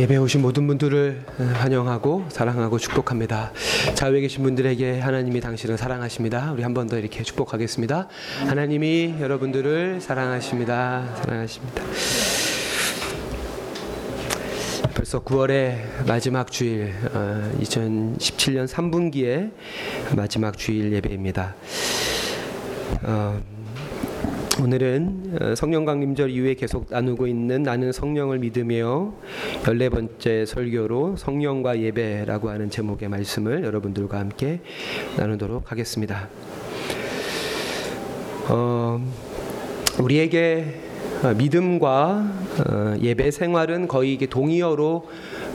예배 오신 모든 분들을 환영하고 사랑하고 축복합니다. 좌우에 계신 분들에게 하나님이 당신을 사랑하십니다. 우리 한 번 더 이렇게 축복하겠습니다. 하나님이 여러분들을 사랑하십니다. 사랑하십니다. 벌써 9월의 마지막 주일, 2017년 3분기의 마지막 주일 예배입니다. 어, 오늘은 어, 성령 강림절 이후에 계속 나누고 있는 나는 성령을 믿으며 14번째 설교로 성령과 예배라고 하는 제목의 말씀을 여러분들과 함께 나누도록 하겠습니다. 어, 우리에게 믿음과 어, 예배 생활은 거의 이게 동의어로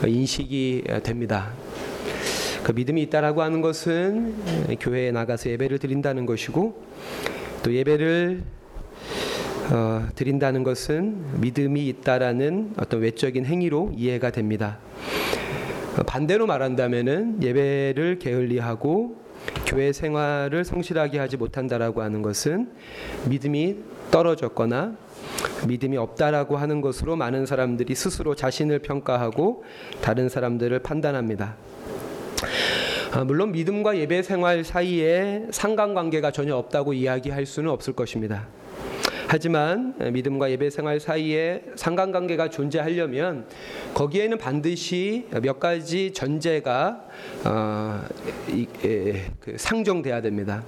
인식이 됩니다. 그 믿음이 있다라고 하는 것은 교회에 나가서 예배를 드린다는 것이고 또 예배를 어, 드린다는 것은 믿음이 있다라는 어떤 외적인 행위로 이해가 됩니다. 어, 반대로 말한다면은 예배를 게을리하고 교회 생활을 성실하게 하지 못한다라고 하는 것은 믿음이 떨어졌거나 믿음이 없다라고 하는 것으로 많은 사람들이 스스로 자신을 평가하고 다른 사람들을 판단합니다. 아, 물론 믿음과 예배 생활 사이에 상관관계가 전혀 없다고 이야기할 수는 없을 것입니다. 하지만 믿음과 예배 생활 사이에 상관관계가 존재하려면 거기에는 반드시 몇 가지 전제가 어, 그 상정돼야 됩니다.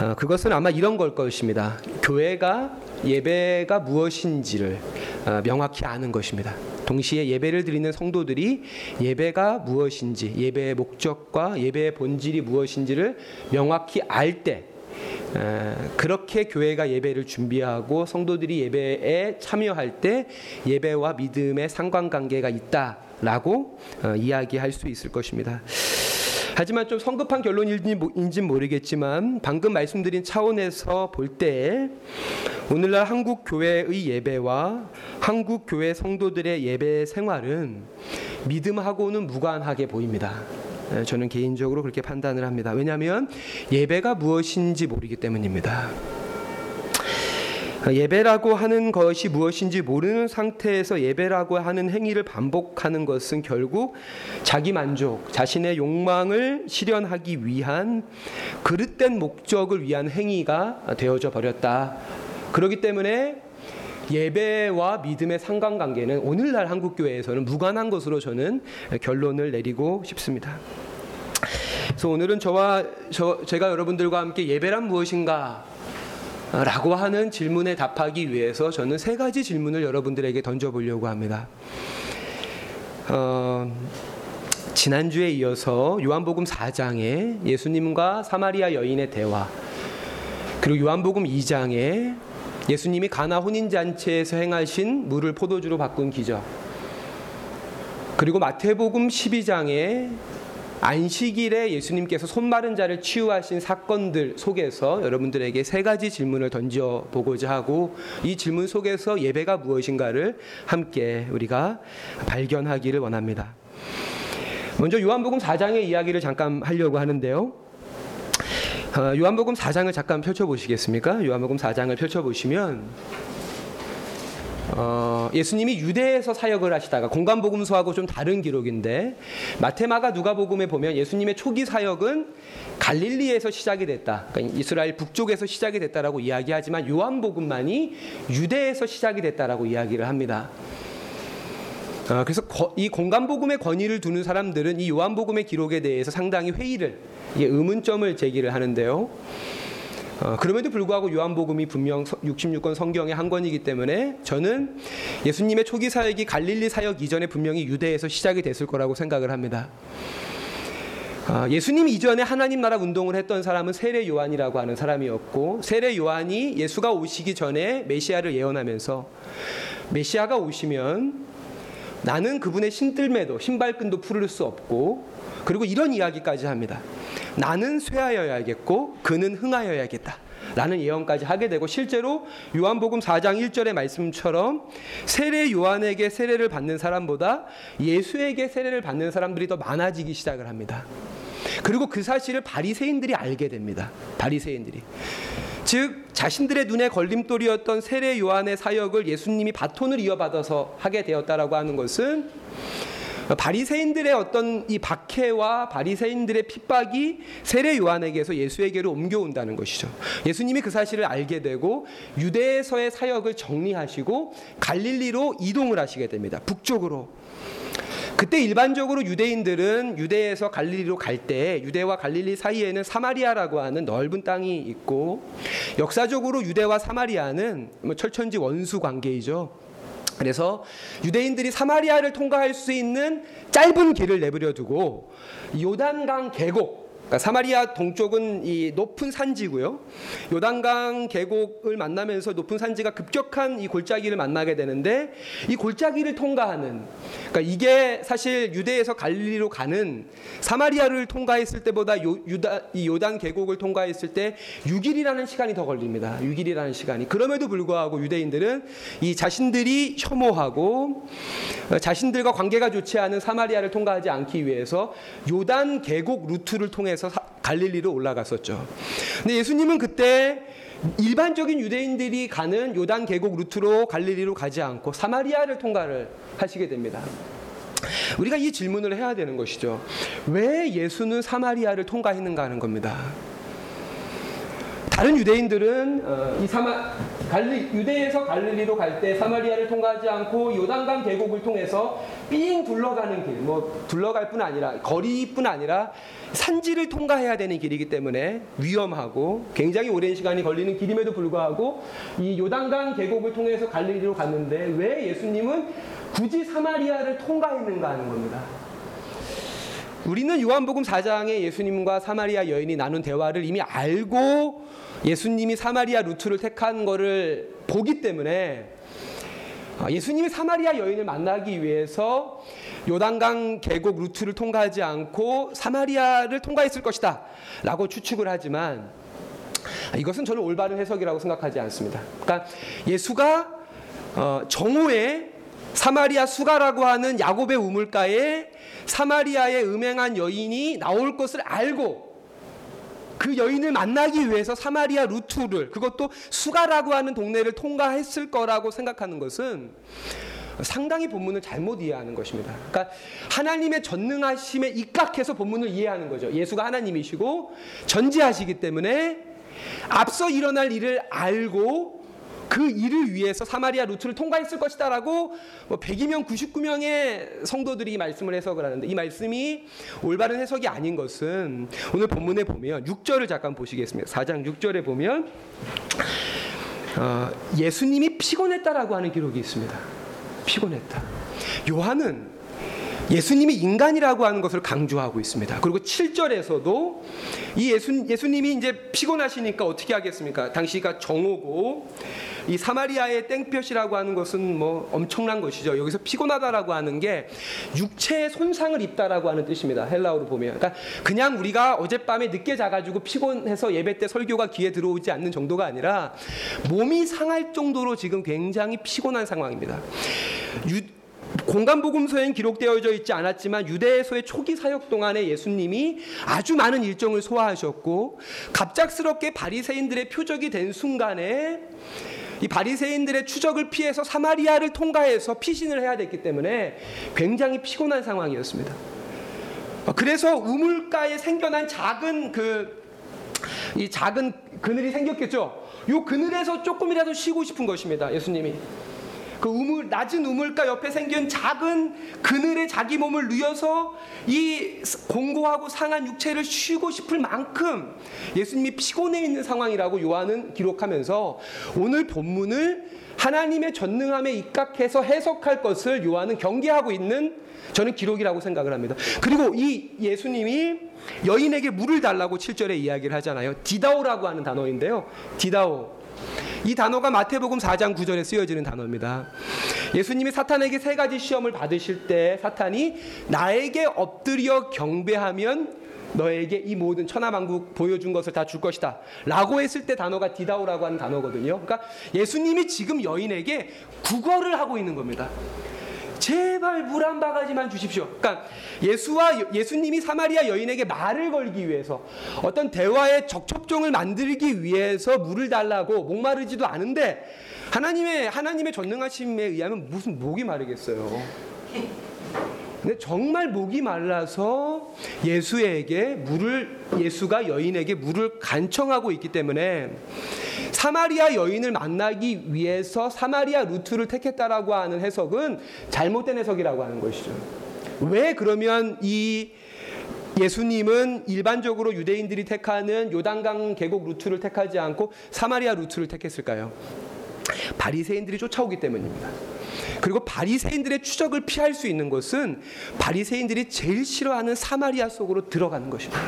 어, 그것은 아마 이런 걸 것입니다. 교회가 예배가 무엇인지를 어, 명확히 아는 것입니다. 동시에 예배를 드리는 성도들이 예배가 무엇인지, 예배의 목적과 예배의 본질이 무엇인지를 명확히 알때 그렇게 교회가 예배를 준비하고 성도들이 예배에 참여할 때 예배와 믿음의 상관관계가 있다라고 어, 이야기할 수 있을 것입니다. 하지만 좀 성급한 결론인지 모르겠지만 방금 말씀드린 차원에서 볼 때 오늘날 한국 교회의 예배와 한국 교회 성도들의 예배 생활은 믿음하고는 무관하게 보입니다. 예, 저는 개인적으로 그렇게 판단을 합니다. 왜냐하면 예배가 무엇인지 모르기 때문입니다. 예배라고 하는 것이 무엇인지 모르는 상태에서 예배라고 하는 행위를 반복하는 것은 결국 자기 만족, 자신의 욕망을 실현하기 위한 그릇된 목적을 위한 행위가 되어져 버렸다. 그렇기 때문에 예배와 믿음의 상관관계는 오늘날 한국 교회에서는 무관한 것으로 저는 결론을 내리고 싶습니다. 그래서 오늘은 저와 저, 제가 여러분들과 함께 예배란 무엇인가 라고 하는 질문에 답하기 위해서 저는 세 가지 질문을 여러분들에게 던져보려고 합니다. 어, 지난주에 이어서 요한복음 4장에 예수님과 사마리아 여인의 대화 그리고 요한복음 2장에 예수님이 가나 혼인잔치에서 행하신 물을 포도주로 바꾼 기적 그리고 마태복음 12장에 안식일에 예수님께서 손 마른 자를 치유하신 사건들 속에서 여러분들에게 세 가지 질문을 던져 보고자 하고 이 질문 속에서 예배가 무엇인가를 함께 우리가 발견하기를 원합니다. 먼저 요한복음 4장의 이야기를 잠깐 하려고 하는데요. 어, 요한복음 4장을 잠깐 펼쳐 보시겠습니까? 요한복음 4장을 펼쳐 보시면 어, 예수님이 유대에서 사역을 하시다가 공간복음서하고 좀 다른 기록인데 마테마가 누가복음에 보면 예수님의 초기 사역은 갈릴리에서 시작이 됐다. 그러니까 이스라엘 북쪽에서 시작이 됐다라고 이야기하지만 요한복음만이 유대에서 시작이 됐다라고 이야기를 합니다. 어, 그래서 거, 이 공간복음의 권위를 두는 사람들은 이 요한복음의 기록에 대해서 상당히 회의를 의문점을 제기를 하는데요. 어, 그럼에도 불구하고 요한복음이 분명 66권 성경의 한 권이기 때문에 저는 예수님의 초기 사역이 갈릴리 사역 이전에 분명히 유대에서 시작이 됐을 거라고 생각을 합니다. 아, 예수님 이전에 하나님 나라 운동을 했던 사람은 세례 요한이라고 하는 사람이었고 세례 요한이 예수가 오시기 전에 메시아를 예언하면서 메시아가 오시면 나는 그분의 신들매도 신발끈도 풀을 수 없고 그리고 이런 이야기까지 합니다. 나는 쇠하여야겠고 그는 흥하여야겠다. 라는 예언까지 하게 되고 실제로 요한복음 4장 1절의 말씀처럼 세례 요한에게 세례를 받는 사람보다 예수에게 세례를 받는 사람들이 더 많아지기 시작을 합니다. 그리고 그 사실을 바리새인들이 알게 됩니다. 바리새인들이 즉 자신들의 눈에 걸림돌이었던 세례 요한의 사역을 예수님이 바톤을 이어받아서 하게 되었다라고 하는 것은 바리새인들의 어떤 이 박해와 바리새인들의 핍박이 세례 요한에게서 예수에게로 옮겨온다는 것이죠. 예수님이 그 사실을 알게 되고 유대에서의 사역을 정리하시고 갈릴리로 이동을 하시게 됩니다. 북쪽으로. 그때 일반적으로 유대인들은 유대에서 갈릴리로 갈 때 유대와 갈릴리 사이에는 사마리아라고 하는 넓은 땅이 있고 역사적으로 유대와 사마리아는 뭐 철천지 원수 관계이죠. 그래서 유대인들이 사마리아를 통과할 수 있는 짧은 길을 내버려 두고 요단강 계곡 그러니까 사마리아 동쪽은 이 높은 산지고요. 요단강 계곡을 만나면서 높은 산지가 급격한 이 골짜기를 만나게 되는데 이 골짜기를 통과하는 그러니까 이게 사실 유대에서 갈릴리로 가는 사마리아를 통과했을 때보다 요, 유다, 이 요단 계곡을 통과했을 때 6일이라는 시간이 더 걸립니다. 6일이라는 시간이. 그럼에도 불구하고 유대인들은 이 자신들이 혐오하고 어, 자신들과 관계가 좋지 않은 사마리아를 통과하지 않기 위해서 요단 계곡 루트를 통해서 해서 갈릴리로 올라갔었죠. 근데 예수님은 그때 일반적인 유대인들이 가는 요단 계곡 루트로 갈릴리로 가지 않고 사마리아를 통과를 하시게 됩니다. 우리가 이 질문을 해야 되는 것이죠. 왜 예수는 사마리아를 통과했는가 하는 겁니다. 다른 유대인들은 어, 이 사마 갈리, 유대에서 갈릴리로 갈 때 사마리아를 통과하지 않고 요단강 계곡을 통해서 삥 둘러가는 길, 뭐 둘러갈 뿐 아니라 거리뿐 아니라 산지를 통과해야 되는 길이기 때문에 위험하고 굉장히 오랜 시간이 걸리는 길임에도 불구하고 이 요단강 계곡을 통해서 갈릴리로 갔는데 왜 예수님은 굳이 사마리아를 통과했는가 하는 겁니다. 우리는 요한복음 4장에 예수님과 사마리아 여인이 나눈 대화를 이미 알고 예수님이 사마리아 루트를 택한 것을 보기 때문에 아, 예수님이 사마리아 여인을 만나기 위해서 요단강 계곡 루트를 통과하지 않고 사마리아를 통과했을 것이다 라고 추측을 하지만 이것은 저는 올바른 해석이라고 생각하지 않습니다. 그러니까 예수가 어, 정오에 사마리아 수가라고 하는 야곱의 우물가에 사마리아에 음행한 여인이 나올 것을 알고 그 여인을 만나기 위해서 사마리아 루트를 그것도 수가라고 하는 동네를 통과했을 거라고 생각하는 것은 상당히 본문을 잘못 이해하는 것입니다. 그러니까 하나님의 전능하심에 입각해서 본문을 이해하는 거죠. 예수가 하나님이시고 전지하시기 때문에 앞서 일어날 일을 알고 그 일을 위해서 사마리아 루트를 통과했을 것이다라고 뭐 100이명 99명의 성도들이 말씀을 해석을 하는데 이 말씀이 올바른 해석이 아닌 것은 오늘 본문에 보면 6절을 잠깐 보시겠습니다. 4장 6절에 보면 어, 예수님이 피곤했다라고 하는 기록이 있습니다. 피곤했다. 요한은 예수님이 인간이라고 하는 것을 강조하고 있습니다. 그리고 7절에서도 이 예수, 예수님이 이제 피곤하시니까 어떻게 하겠습니까? 당시가 정오고 이 사마리아의 땡볕이라고 하는 것은 뭐 엄청난 것이죠. 여기서 피곤하다라고 하는 게 육체의 손상을 입다라고 하는 뜻입니다. 헬라어로 보면. 그러니까 그냥 우리가 어젯밤에 늦게 자가지고 피곤해서 예배 때 설교가 귀에 들어오지 않는 정도가 아니라 몸이 상할 정도로 지금 굉장히 피곤한 상황입니다. 유, 공간복음서엔 기록되어져 있지 않았지만 유대에서의 초기 사역 동안에 예수님이 아주 많은 일정을 소화하셨고 갑작스럽게 바리새인들의 표적이 된 순간에 이 바리새인들의 추적을 피해서 사마리아를 통과해서 피신을 해야 됐기 때문에 굉장히 피곤한 상황이었습니다. 그래서 우물가에 생겨난 작은 그 이 작은 그늘이 생겼겠죠. 요 그늘에서 조금이라도 쉬고 싶은 것입니다. 예수님이. 그 우물 낮은 우물가 옆에 생긴 작은 그늘에 자기 몸을 누여서 이 공고하고 상한 육체를 쉬고 싶을 만큼 예수님이 피곤해 있는 상황이라고 요한은 기록하면서 오늘 본문을 하나님의 전능함에 입각해서 해석할 것을 요한은 경계하고 있는 저는 기록이라고 생각을 합니다. 그리고 이 예수님이 여인에게 물을 달라고 7절에 이야기를 하잖아요. 디다오라고 하는 단어인데요. 디다오. 이 단어가 마태복음 4장 9절에 쓰여지는 단어입니다. 예수님이 사탄에게 세 가지 시험을 받으실 때 사탄이 나에게 엎드려 경배하면 너에게 이 모든 천하만국 보여준 것을 다 줄 것이다. 라고 했을 때 단어가 디다오라고 하는 단어거든요. 그러니까 예수님이 지금 여인에게 구걸을 하고 있는 겁니다. 제발 물 한 바가지만 주십시오. 그러니까 예수와 예수님이 사마리아 여인에게 말을 걸기 위해서 어떤 대화의 적첩종을 만들기 위해서 물을 달라고 목마르지도 않은데 하나님의 하나님의 전능하심에 의하면 무슨 목이 마르겠어요. 근데 정말 목이 말라서 예수에게 물을 예수가 여인에게 물을 간청하고 있기 때문에 사마리아 여인을 만나기 위해서 사마리아 루트를 택했다라고 하는 해석은 잘못된 해석이라고 하는 것이죠. 왜 그러면 이 예수님은 일반적으로 유대인들이 택하는 요단강 계곡 루트를 택하지 않고 사마리아 루트를 택했을까요? 바리새인들이 쫓아오기 때문입니다. 그리고 바리새인들의 추적을 피할 수 있는 것은 바리새인들이 제일 싫어하는 사마리아 속으로 들어가는 것입니다.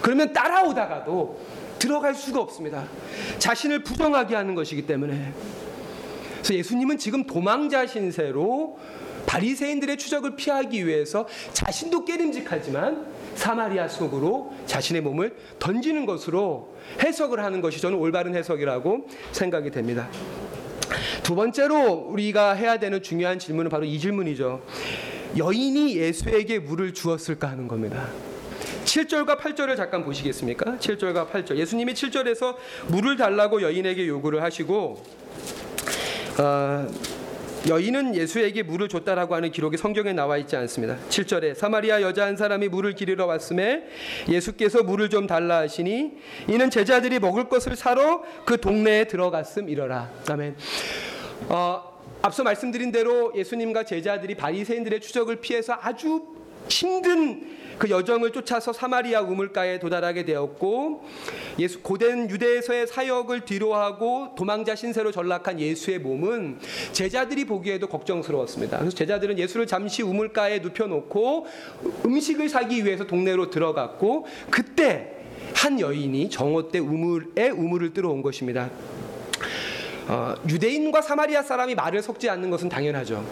그러면 따라오다가도 들어갈 수가 없습니다. 자신을 부정하게 하는 것이기 때문에. 그래서 예수님은 지금 도망자 신세로 바리새인들의 추적을 피하기 위해서 자신도 깨림직하지만 사마리아 속으로 자신의 몸을 던지는 것으로 해석을 하는 것이 저는 올바른 해석이라고 생각이 됩니다. 두 번째로 우리가 해야 되는 중요한 질문은 바로 이 질문이죠. 여인이 예수에게 물을 주었을까 하는 겁니다. 7절과 8절을 잠깐 보시겠습니까? 7절과 8절. 예수님이 7절에서 물을 달라고 여인에게 요구를 하시고 어, 여인은 예수에게 물을 줬다라고 하는 기록이 성경에 나와 있지 않습니다. 7절에 사마리아 여자 한 사람이 물을 기르러 왔음에 예수께서 물을 좀 달라 하시니 이는 제자들이 먹을 것을 사러 그 동네에 들어갔음 이러라. 아멘. 어, 앞서 말씀드린 대로 예수님과 제자들이 바리새인들의 추적을 피해서 아주 힘든 그 여정을 쫓아서 사마리아 우물가에 도달하게 되었고 예수 고된 유대에서의 사역을 뒤로하고 도망자 신세로 전락한 예수의 몸은 제자들이 보기에도 걱정스러웠습니다. 그래서 제자들은 예수를 잠시 우물가에 눕혀놓고 음식을 사기 위해서 동네로 들어갔고 그때 한 여인이 정오 때 우물에 우물을 뚫어 온 것입니다. 어, 유대인과 사마리아 사람이 말을 섞지 않는 것은 당연하죠.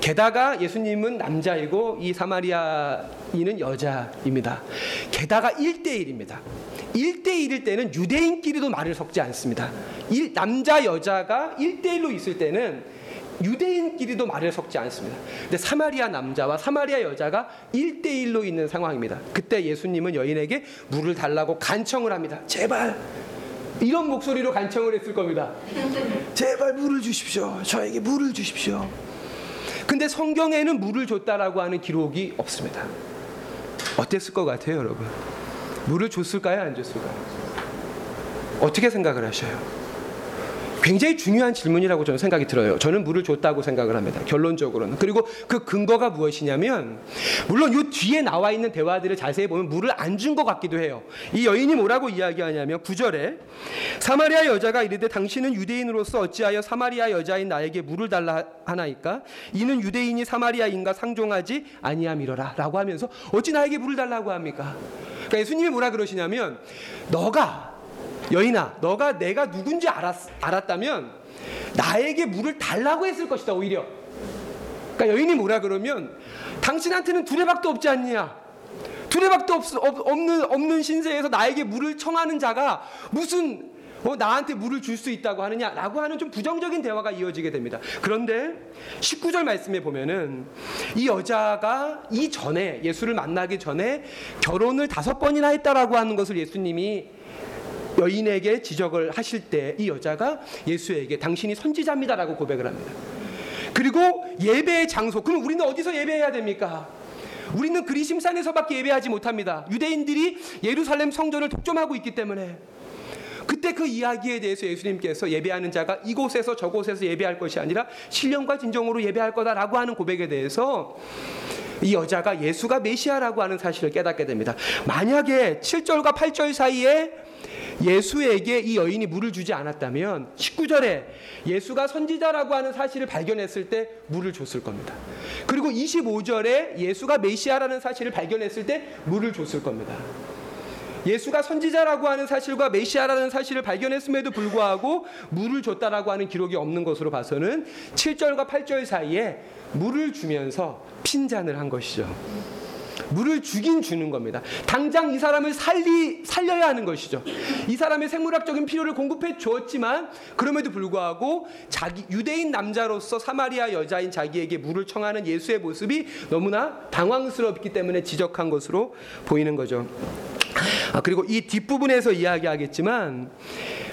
게다가 예수님은 남자이고 이 사마리아인은 여자입니다. 게다가 1대1입니다. 1대1일 때는 유대인끼리도 말을 섞지 않습니다. 일, 남자, 여자가 1대1로 있을 때는 유대인끼리도 말을 섞지 않습니다. 근데 사마리아 남자와 사마리아 여자가 1대1로 있는 상황입니다. 그때 예수님은 여인에게 물을 달라고 간청을 합니다. 제발 이런 목소리로 간청을 했을 겁니다. 제발 물을 주십시오. 저에게 물을 주십시오. 근데 성경에는 물을 줬다라고 하는 기록이 없습니다. 어땠을 것 같아요, 여러분? 물을 줬을까요, 안 줬을까요? 어떻게 생각을 하셔요? 굉장히 중요한 질문이라고 저는 생각이 들어요. 저는 물을 줬다고 생각을 합니다. 결론적으로는. 그리고 그 근거가 무엇이냐면, 물론 이 뒤에 나와 있는 대화들을 자세히 보면 물을 안 준 것 같기도 해요. 이 여인이 뭐라고 이야기하냐면, 9절에 사마리아 여자가 이르되 당신은 유대인으로서 어찌하여 사마리아 여자인 나에게 물을 달라 하나이까? 이는 유대인이 사마리아인과 상종하지 아니함이러라. 라고 하면서 어찌 나에게 물을 달라고 합니까? 그러니까 예수님이 뭐라 그러시냐면, 너가 여인아, 너가 내가 누군지 알았, 알았다면 나에게 물을 달라고 했을 것이다, 오히려. 그러니까 여인이 뭐라 그러면 당신한테는 두레박도 없지 않냐? 두레박도 없, 없는, 없는 신세에서 나에게 물을 청하는 자가 무슨 어, 나한테 물을 줄 수 있다고 하느냐 라고 하는 좀 부정적인 대화가 이어지게 됩니다. 그런데 19절 말씀에 보면은 이 여자가 이 전에 예수를 만나기 전에 결혼을 다섯 번이나 했다라고 하는 것을 예수님이 여인에게 지적을 하실 때 이 여자가 예수에게 당신이 선지자입니다라고 고백을 합니다. 그리고 예배의 장소. 그럼 우리는 어디서 예배해야 됩니까? 우리는 그리심산에서밖에 예배하지 못합니다. 유대인들이 예루살렘 성전을 독점하고 있기 때문에 그때 그 이야기에 대해서 예수님께서 예배하는 자가 이곳에서 저곳에서 예배할 것이 아니라 신령과 진정으로 예배할 거다라고 하는 고백에 대해서 이 여자가 예수가 메시아라고 하는 사실을 깨닫게 됩니다. 만약에 7절과 8절 사이에 예수에게 이 여인이 물을 주지 않았다면 19절에 예수가 선지자라고 하는 사실을 발견했을 때 물을 줬을 겁니다. 그리고 25절에 예수가 메시아라는 사실을 발견했을 때 물을 줬을 겁니다. 예수가 선지자라고 하는 사실과 메시아라는 사실을 발견했음에도 불구하고 물을 줬다라고 하는 기록이 없는 것으로 봐서는 7절과 8절 사이에 물을 주면서 핀잔을 한 것이죠. 물을 주긴 주는 겁니다. 당장 이 사람을 살리 살려야 하는 것이죠. 이 사람의 생물학적인 필요를 공급해 주었지만 그럼에도 불구하고 자기 유대인 남자로서 사마리아 여자인 자기에게 물을 청하는 예수의 모습이 너무나 당황스럽기 때문에 지적한 것으로 보이는 거죠. 아, 그리고 이 뒷부분에서 이야기하겠지만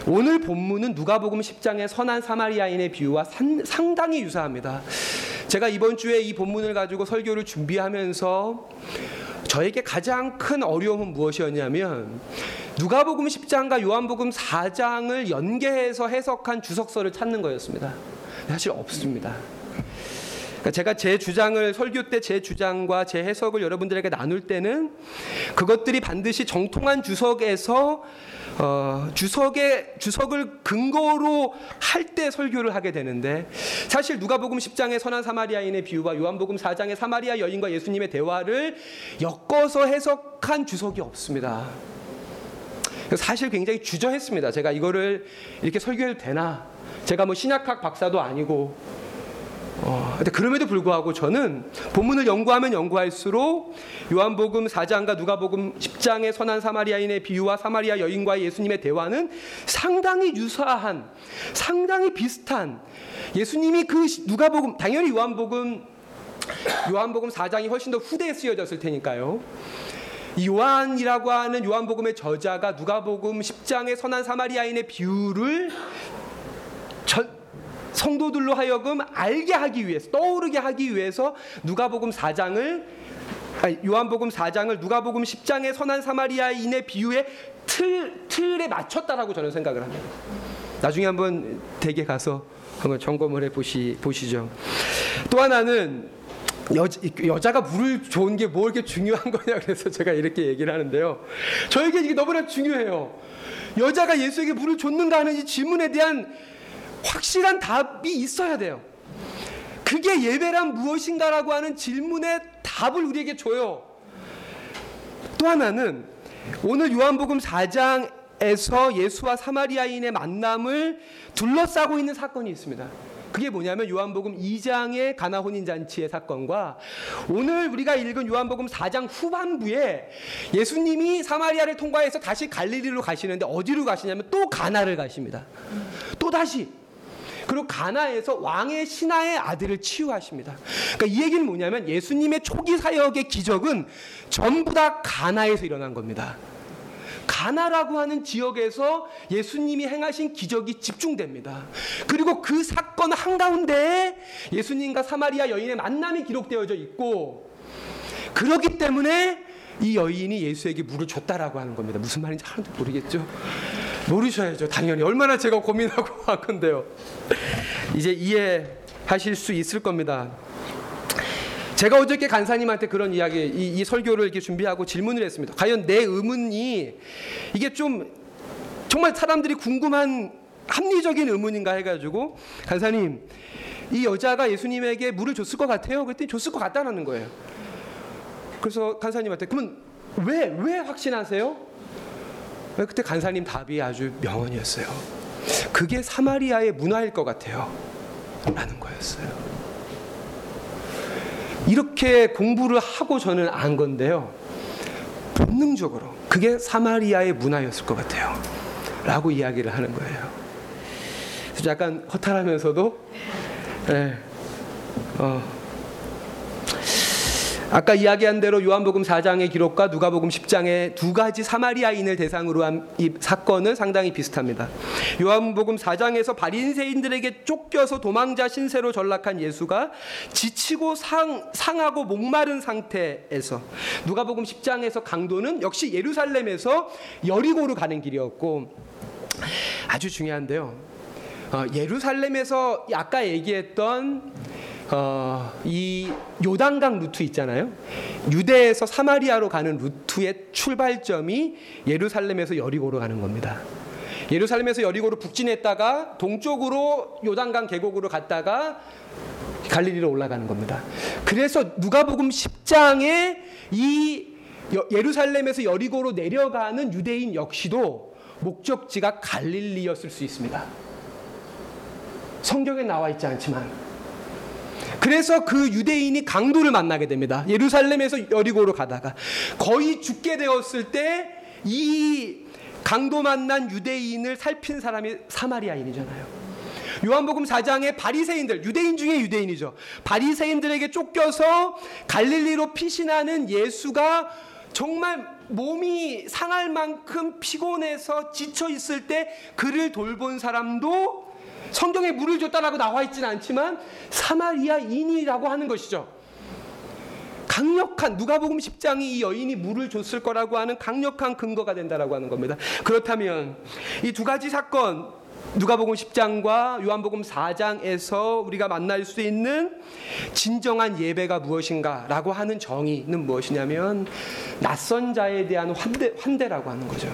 오늘 본문은 누가복음 10장의 선한 사마리아인의 비유와 산, 상당히 유사합니다. 제가 이번 주에 이 본문을 가지고 설교를 준비하면서 저에게 가장 큰 어려움은 무엇이었냐면 누가복음 10장과 요한복음 4장을 연계해서 해석한 주석서를 찾는 거였습니다. 사실 없습니다. 그러니까 제가 제 주장을 설교 때 제 주장과 제 해석을 여러분들에게 나눌 때는 그것들이 반드시 정통한 주석에서 어, 주석의 주석을 근거로 할 때 설교를 하게 되는데 사실 누가복음 10장의 선한 사마리아인의 비유와 요한복음 4장의 사마리아 여인과 예수님의 대화를 엮어서 해석한 주석이 없습니다. 사실 굉장히 주저했습니다. 제가 이거를 이렇게 설교해도 되나? 제가 뭐 신약학 박사도 아니고 어, 그럼에도 불구하고 저는 본문을 연구하면 연구할수록 요한복음 4장과 누가복음 10장의 선한 사마리아인의 비유와 사마리아 여인과의 예수님의 대화는 상당히 유사한, 상당히 비슷한 예수님이 그 누가복음 당연히 요한복음 요한복음 4장이 훨씬 더 후대에 쓰여졌을 테니까요. 요한이라고 하는 요한복음의 저자가 누가복음 10장의 선한 사마리아인의 비유를 전, 성도들로 하여금 알게 하기 위해서 떠오르게 하기 위해서 누가복음 4장을 아니, 요한복음 4장을 누가복음 10장의 선한 사마리아인의 비유의 틀 틀에 맞췄다라고 저는 생각을 합니다. 나중에 한번 댁에 가서 한번 점검을 해 보시 보시죠. 또 하나는 여, 여자가 물을 좋은 게 뭐 이렇게 중요한 거냐 그래서 제가 이렇게 얘기를 하는데요. 저에게 이게 너무나 중요해요. 여자가 예수에게 물을 줬는가 하는 이 질문에 대한 확실한 답이 있어야 돼요. 그게 예배란 무엇인가라고 하는 질문의 답을 우리에게 줘요. 또 하나는 오늘 요한복음 4장에서 예수와 사마리아인의 만남을 둘러싸고 있는 사건이 있습니다. 그게 뭐냐면 요한복음 2장의 가나 혼인 잔치의 사건과 오늘 우리가 읽은 요한복음 4장 후반부에 예수님이 사마리아를 통과해서 다시 갈릴리로 가시는데 어디로 가시냐면 또 가나를 가십니다. 또 다시 그리고 가나에서 왕의 신하의 아들을 치유하십니다. 그러니까 이 얘기는 뭐냐면 예수님의 초기 사역의 기적은 전부 다 가나에서 일어난 겁니다. 가나라고 하는 지역에서 예수님이 행하신 기적이 집중됩니다. 그리고 그 사건 한가운데 예수님과 사마리아 여인의 만남이 기록되어져 있고 그렇기 때문에 이 여인이 예수에게 물을 줬다라고 하는 겁니다. 무슨 말인지 하나도 모르겠죠? 모르셔야죠. 당연히 얼마나 제가 고민하고 한 건데요. 이제 이해하실 수 있을 겁니다. 제가 어저께 간사님한테 그런 이야기, 이, 이, 설교를 이렇게 준비하고 질문을 했습니다. 과연 내 의문이 이게 좀 정말 사람들이 궁금한 합리적인 의문인가 해가지고 간사님, 이 여자가 예수님에게 물을 줬을 것 같아요. 그랬더니 줬을 것 같다라는 거예요. 그래서 간사님한테 그러면 왜 왜 확신하세요? 그때 간사님 답이 아주 명언이었어요. 그게 사마리아의 문화일 것 같아요. 라는 거였어요. 이렇게 공부를 하고 저는 안 건데요. 본능적으로 그게 사마리아의 문화였을 것 같아요. 라고 이야기를 하는 거예요. 그래서 약간 허탈하면서도, 네, 어, 아까 이야기한 대로 요한복음 4장의 기록과 누가복음 10장의 두 가지 사마리아인을 대상으로 한 이 사건은 상당히 비슷합니다. 요한복음 4장에서 바린새인들에게 쫓겨서 도망자 신세로 전락한 예수가 지치고 상, 상하고 목마른 상태에서 누가복음 10장에서 강도는 역시 예루살렘에서 여리고로 가는 길이었고 아주 중요한데요. 어, 예루살렘에서 아까 얘기했던 어, 이 요단강 루트 있잖아요. 유대에서 사마리아로 가는 루트의 출발점이 예루살렘에서 여리고로 가는 겁니다. 예루살렘에서 여리고로 북진했다가 동쪽으로 요단강 계곡으로 갔다가 갈릴리로 올라가는 겁니다. 그래서 누가복음 10장에 이 예루살렘에서 여리고로 내려가는 유대인 역시도 목적지가 갈릴리였을 수 있습니다. 성경에 나와 있지 않지만 그래서 그 유대인이 강도를 만나게 됩니다. 예루살렘에서 여리고로 가다가 거의 죽게 되었을 때 이 강도 만난 유대인을 살핀 사람이 사마리아인이잖아요. 요한복음 4장에 바리새인들 유대인 중에 유대인이죠. 바리새인들에게 쫓겨서 갈릴리로 피신하는 예수가 정말 몸이 상할 만큼 피곤해서 지쳐 있을 때 그를 돌본 사람도 성경에 물을 줬다라고 나와 있지는 않지만 사마리아인이라고 하는 것이죠. 강력한 누가복음 10장이 이 여인이 물을 줬을 거라고 하는 강력한 근거가 된다라고 하는 겁니다. 그렇다면 이 두 가지 사건 누가복음 10장과 요한복음 4장에서 우리가 만날 수 있는 진정한 예배가 무엇인가라고 하는 정의는 무엇이냐면 낯선 자에 대한 환대, 환대라고 하는 거죠.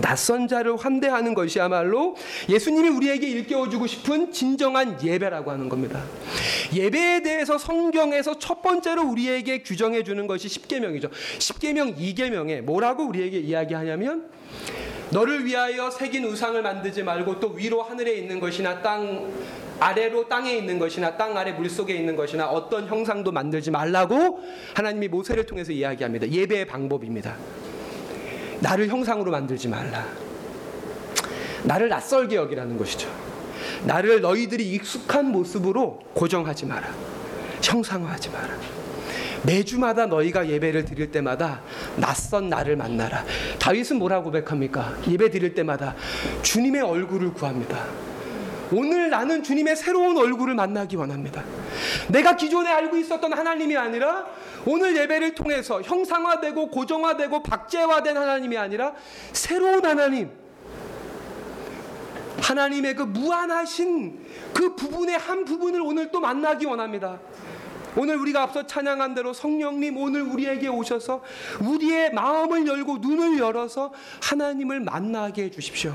낯선 자를 환대하는 것이야말로 예수님이 우리에게 일깨워주고 싶은 진정한 예배라고 하는 겁니다. 예배에 대해서 성경에서 첫 번째로 우리에게 규정해 주는 것이 십계명이죠. 십계명 이계명에 뭐라고 우리에게 이야기하냐면 너를 위하여 새긴 우상을 만들지 말고 또 위로 하늘에 있는 것이나 땅 아래로 땅에 있는 것이나 땅 아래 물 속에 있는 것이나 어떤 형상도 만들지 말라고 하나님이 모세를 통해서 이야기합니다. 예배의 방법입니다. 나를 형상으로 만들지 말라. 나를 낯설게 여기라는 것이죠. 나를 너희들이 익숙한 모습으로 고정하지 마라. 형상화하지 마라. 매주마다 너희가 예배를 드릴 때마다 낯선 나를 만나라. 다윗은 뭐라고 고백합니까? 예배 드릴 때마다 주님의 얼굴을 구합니다. 오늘 나는 주님의 새로운 얼굴을 만나기 원합니다. 내가 기존에 알고 있었던 하나님이 아니라 오늘 예배를 통해서 형상화되고 고정화되고 박제화된 하나님이 아니라 새로운 하나님, 하나님의 그 무한하신 그 부분의 한 부분을 오늘 또 만나기 원합니다. 오늘 우리가 앞서 찬양한 대로 성령님 오늘 우리에게 오셔서 우리의 마음을 열고 눈을 열어서 하나님을 만나게 해 주십시오.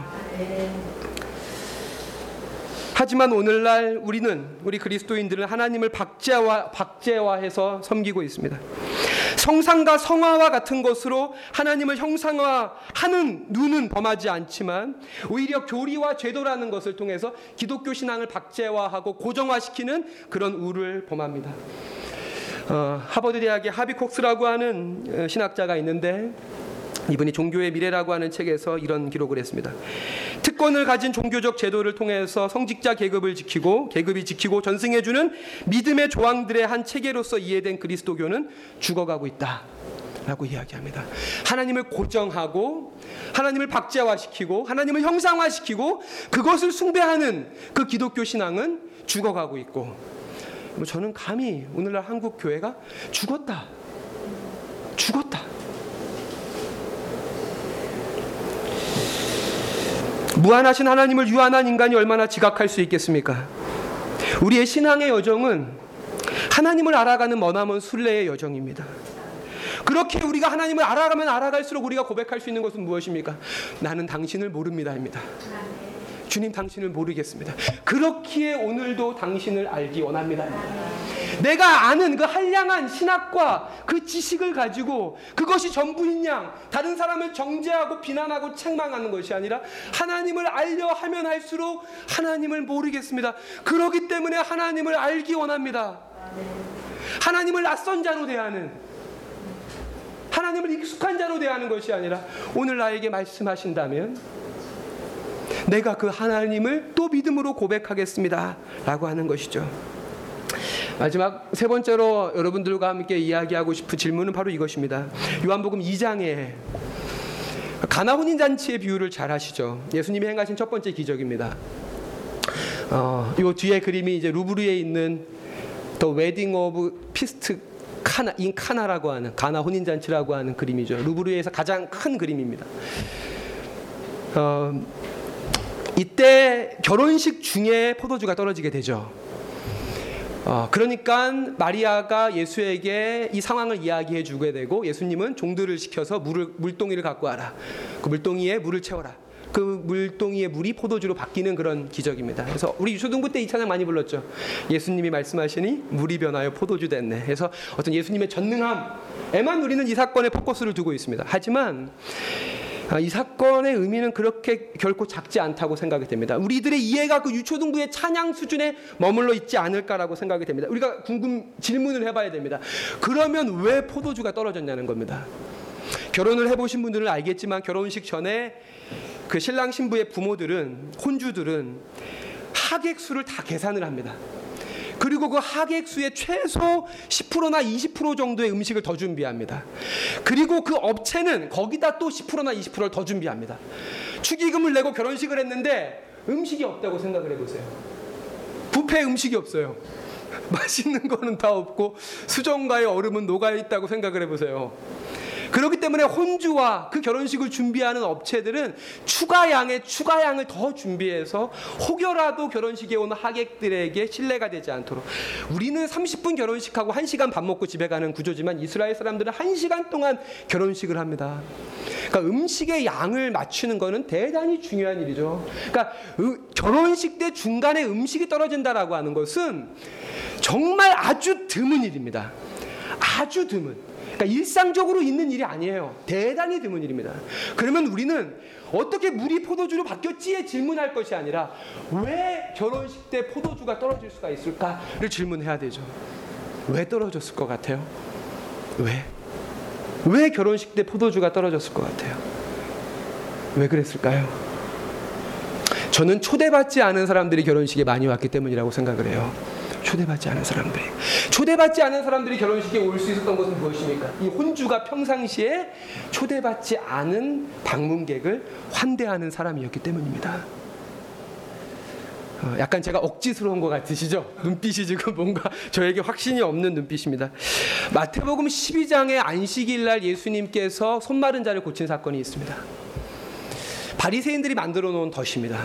하지만 오늘날 우리는 우리 그리스도인들은 하나님을 박제화 박제화해서 섬기고 있습니다. 성상과 성화와 같은 것으로 하나님을 형상화하는 눈은 범하지 않지만 오히려 교리와 제도라는 것을 통해서 기독교 신앙을 박제화하고 고정화시키는 그런 우를 범합니다. 어, 하버드 대학의 하비 콕스라고 하는 어, 신학자가 있는데 이분이 종교의 미래라고 하는 책에서 이런 기록을 했습니다. 특권을 가진 종교적 제도를 통해서 성직자 계급을 지키고 계급이 지키고 전승해주는 믿음의 조항들의 한 체계로서 이해된 그리스도교는 죽어가고 있다. 라고 이야기합니다. 하나님을 고정하고 하나님을 박제화시키고 하나님을 형상화시키고 그것을 숭배하는 그 기독교 신앙은 죽어가고 있고 뭐 저는 감히 오늘날 한국 교회가 죽었다. 죽었다. 무한하신 하나님을 유한한 인간이 얼마나 지각할 수 있겠습니까? 우리의 신앙의 여정은 하나님을 알아가는 머나먼 순례의 여정입니다. 그렇게 우리가 하나님을 알아가면 알아갈수록 우리가 고백할 수 있는 것은 무엇입니까? 나는 당신을 모릅니다입니다. 주님 당신을 모르겠습니다. 그렇기에 오늘도 당신을 알기 원합니다. 내가 아는 그 한량한 신학과 그 지식을 가지고 그것이 전부인 양 다른 사람을 정죄하고 비난하고 책망하는 것이 아니라 하나님을 알려 하면 할수록 하나님을 모르겠습니다. 그러기 때문에 하나님을 알기 원합니다. 하나님을 낯선 자로 대하는 하나님을 익숙한 자로 대하는 것이 아니라 오늘 나에게 말씀하신다면 내가 그 하나님을 또 믿음으로 고백하겠습니다. 라고 하는 것이죠. 마지막 세 번째로 여러분들과 함께 이야기하고 싶은 질문은 바로 이것입니다. 요한복음 2장에 가나 혼인 잔치의 비유를 잘 하시죠. 예수님이 행하신 첫 번째 기적입니다. 어, 요 뒤에 그림이 이제 루브르에 있는 The Wedding of Feast 카나 인 카나라고 하는 가나 혼인 잔치라고 하는 그림이죠. 루브르에서 가장 큰 그림입니다. 어, 이때 결혼식 중에 포도주가 떨어지게 되죠. 어, 그러니까 마리아가 예수에게 이 상황을 이야기해 주게 되고 예수님은 종들을 시켜서 물을 물동이를 갖고 와라. 그 물동이에 물을 채워라. 그 물동이의 물이 포도주로 바뀌는 그런 기적입니다. 그래서 우리 유초등부 때 이 찬양 많이 불렀죠. 예수님이 말씀하시니 물이 변하여 포도주 됐네. 그래서 어떤 예수님의 전능함에만 우리는 이 사건에 포커스를 두고 있습니다. 하지만 아, 이 사건의 의미는 그렇게 결코 작지 않다고 생각이 됩니다. 우리들의 이해가 그 유초등부의 찬양 수준에 머물러 있지 않을까라고 생각이 됩니다. 우리가 궁금 질문을 해봐야 됩니다. 그러면 왜 포도주가 떨어졌냐는 겁니다. 결혼을 해보신 분들은 알겠지만 결혼식 전에 그 신랑 신부의 부모들은 혼주들은 하객 수를 다 계산을 합니다. 그리고 그 하객 수의 최소 10%나 20% 정도의 음식을 더 준비합니다. 그리고 그 업체는 거기다 또 10%나 20%를 더 준비합니다. 축의금을 내고 결혼식을 했는데 음식이 없다고 생각을 해보세요. 부페 음식이 없어요. 맛있는 거는 다 없고 수정과의 얼음은 녹아 있다고 생각을 해보세요. 그렇기 때문에 혼주와 그 결혼식을 준비하는 업체들은 추가 양의 추가 양을 더 준비해서 혹여라도 결혼식에 오는 하객들에게 신뢰가 되지 않도록 우리는 30분 결혼식하고 1시간 밥 먹고 집에 가는 구조지만 이스라엘 사람들은 1시간 동안 결혼식을 합니다. 그러니까 음식의 양을 맞추는 것은 대단히 중요한 일이죠. 그러니까 결혼식 때 중간에 음식이 떨어진다라고 하는 것은 정말 아주 드문 일입니다. 아주 드문. 그러니까 일상적으로 있는 일이 아니에요. 대단히 드문 일입니다. 그러면 우리는 어떻게 물이 포도주로 바뀌었지에 질문할 것이 아니라 왜 결혼식 때 포도주가 떨어질 수가 있을까를 질문해야 되죠. 왜 떨어졌을 것 같아요? 왜? 왜 결혼식 때 포도주가 떨어졌을 것 같아요? 왜 그랬을까요? 저는 초대받지 않은 사람들이 결혼식에 많이 왔기 때문이라고 생각을 해요. 초대받지 않은 사람들이 초대받지 않은 사람들이 결혼식에 올 수 있었던 것은 무엇입니까? 이 혼주가 평상시에 초대받지 않은 방문객을 환대하는 사람이었기 때문입니다. 어, 약간 제가 억지스러운 것 같으시죠? 눈빛이 지금 뭔가 저에게 확신이 없는 눈빛입니다. 마태복음 12장의 안식일 날 예수님께서 손마른 자를 고친 사건이 있습니다. 바리새인들이 만들어 놓은 덫입니다.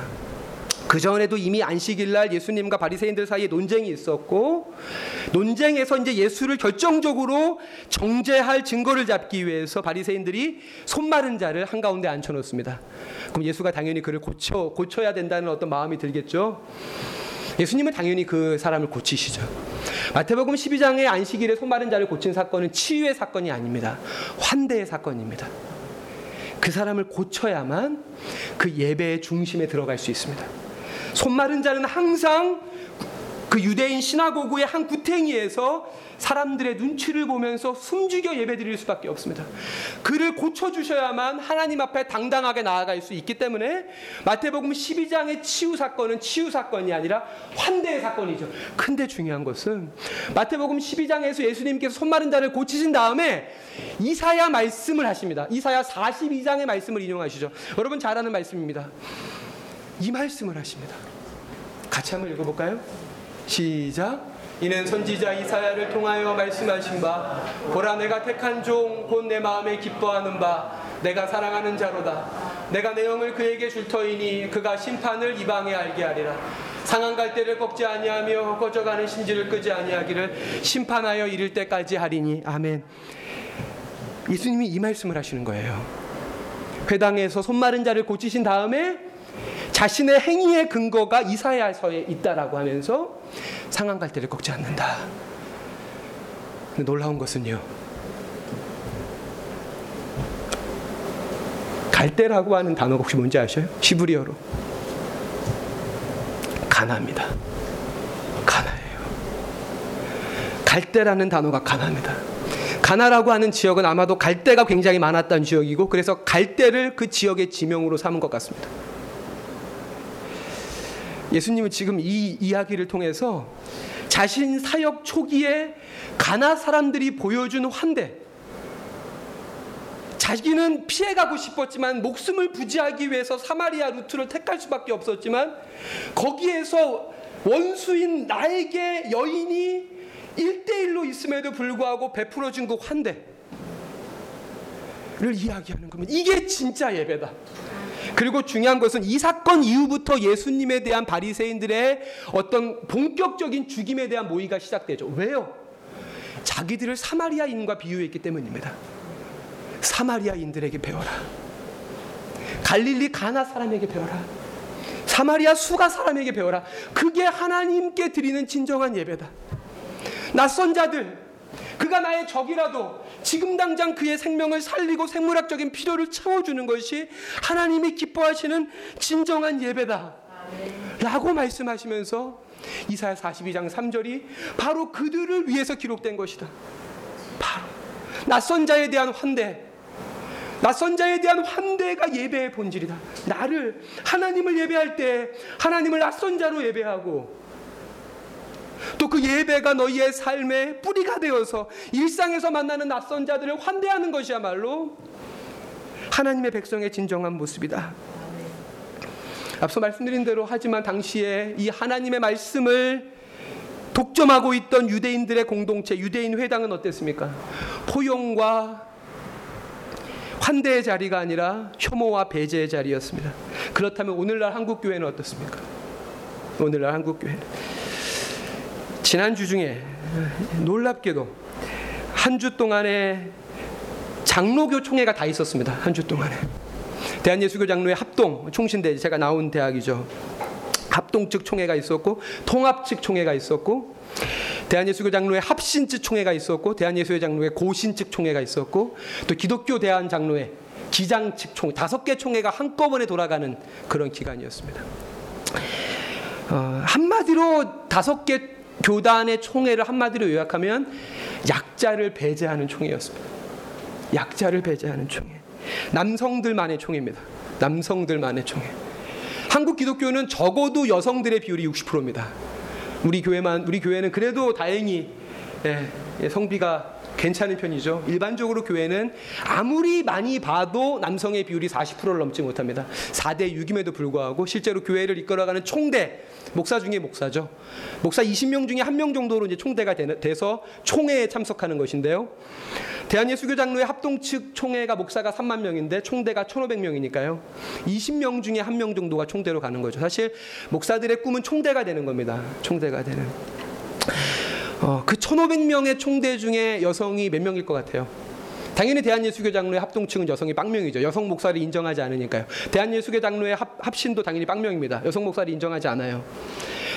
그 전에도 이미 안식일 날 예수님과 바리새인들 사이에 논쟁이 있었고 논쟁에서 이제 예수를 결정적으로 정죄할 증거를 잡기 위해서 바리새인들이 손 마른 자를 한 가운데 앉혀 놓습니다. 그럼 예수가 당연히 그를 고쳐 고쳐야 된다는 어떤 마음이 들겠죠. 예수님은 당연히 그 사람을 고치시죠. 마태복음 12장의 안식일에 손 마른 자를 고친 사건은 치유의 사건이 아닙니다. 환대의 사건입니다. 그 사람을 고쳐야만 그 예배의 중심에 들어갈 수 있습니다. 손마른 자는 항상 그 유대인 시나고구의 한 구탱이에서 사람들의 눈치를 보면서 숨죽여 예배드릴 수밖에 없습니다. 그를 고쳐 주셔야만 하나님 앞에 당당하게 나아갈 수 있기 때문에 마태복음 12장의 치유 사건은 치유 사건이 아니라 환대의 사건이죠. 근데 중요한 것은 마태복음 12장에서 예수님께서 손마른 자를 고치신 다음에 이사야 말씀을 하십니다. 이사야 42장의 말씀을 인용하시죠. 여러분 잘 아는 말씀입니다. 이 말씀을 하십니다. 같이 한번 읽어볼까요? 시작. 이는 선지자 이사야를 통하여 말씀하신 바 보라 내가 택한 종 곧 내 마음에 기뻐하는 바 내가 사랑하는 자로다 내가 내 영을 그에게 줄 터이니 그가 심판을 이방에 알게 하리라 상한 갈대를 꺾지 아니하며 꺼져가는 심지를 끄지 아니하기를 심판하여 이를 때까지 하리니 아멘 예수님이 이 말씀을 하시는 거예요 회당에서 손 마른 자를 고치신 다음에 자신의 행위의 근거가 이사야서에 있다라고 하면서 상한 갈대를 꺾지 않는다. 놀라운 것은요. 갈대라고 하는 단어가 혹시 뭔지 아셔요? 시브리어로. 가나입니다. 가나예요. 갈대라는 단어가 가나입니다. 가나라고 하는 지역은 아마도 갈대가 굉장히 많았던 지역이고 그래서 갈대를 그 지역의 지명으로 삼은 것 같습니다. 예수님은 지금 이 이야기를 통해서 자신 사역 초기에 가나 사람들이 보여준 환대, 자기는 피해가고 싶었지만 목숨을 부지하기 위해서 사마리아 루트를 택할 수밖에 없었지만 거기에서 원수인 나에게 여인이 일대일로 있음에도 불구하고 베풀어준 그 환대를 이야기하는 겁니다. 이게 진짜 예배다. 그리고 중요한 것은 이 사건 이후부터 예수님에 대한 바리새인들의 어떤 본격적인 죽임에 대한 모의가 시작되죠. 왜요? 자기들을 사마리아인과 비유했기 때문입니다. 사마리아인들에게 배워라. 갈릴리 가나 사람에게 배워라. 사마리아 수가 사람에게 배워라. 그게 하나님께 드리는 진정한 예배다. 낯선 자들, 그가 나의 적이라도 지금 당장 그의 생명을 살리고 생물학적인 필요를 채워주는 것이 하나님이 기뻐하시는 진정한 예배다. 라고 말씀하시면서 이사야 42장 3절이 바로 그들을 위해서 기록된 것이다. 바로 낯선 자에 대한 환대. 낯선 자에 대한 환대가 예배의 본질이다. 나를 하나님을 예배할 때 하나님을 낯선 자로 예배하고 또 그 예배가 너희의 삶의 뿌리가 되어서 일상에서 만나는 낯선 자들을 환대하는 것이야말로 하나님의 백성의 진정한 모습이다. 앞서 말씀드린 대로 하지만 당시에 이 하나님의 말씀을 독점하고 있던 유대인들의 공동체 유대인 회당은 어땠습니까? 포용과 환대의 자리가 아니라 혐오와 배제의 자리였습니다. 그렇다면 오늘날 한국 교회는 어떻습니까? 오늘날 한국 교회 지난주 중에 놀랍게도 한 주 동안에 장로교 총회가 다 있었습니다. 한 주 동안에 대한예수교 장로회 합동 총신대 제가 나온 대학이죠. 합동 측 총회가 있었고 통합 측 총회가 있었고 대한예수교 장로회 합신 측 총회가 있었고 대한예수교 장로회 고신 측 총회가 있었고 또 기독교 대한 장로회 기장 측 총회 다섯 개 총회가 한꺼번에 돌아가는 그런 기간이었습니다. 어, 한마디로 다섯 개 교단의 총회를 한마디로 요약하면 약자를 배제하는 총회였습니다. 약자를 배제하는 총회. 남성들만의 총회입니다. 남성들만의 총회. 한국 기독교는 적어도 여성들의 비율이 60%입니다. 우리 교회만 우리 교회는 그래도 다행히 예, 예, 성비가 괜찮은 편이죠. 일반적으로 교회는 아무리 많이 봐도 남성의 비율이 40%를 넘지 못합니다. 4대 6임에도 불구하고 실제로 교회를 이끌어가는 총대 목사 중에 목사죠. 목사 20명 중에 한 명 정도로 이제 총대가 돼서 총회에 참석하는 것인데요. 대한예수교 장로회 합동 측 총회가 목사가 3만 명인데 총대가 1,500명이니까요. 20명 중에 한 명 정도가 총대로 가는 거죠. 사실 목사들의 꿈은 총대가 되는 겁니다. 총대가 되는. 어, 그 1,500명의 총대 중에 여성이 몇 명일 것 같아요? 당연히 대한예수교 장로의 합동층은 여성이 빵명이죠. 여성 목사를 인정하지 않으니까요. 대한예수교 장로의 합, 합신도 당연히 빵명입니다. 여성 목사를 인정하지 않아요.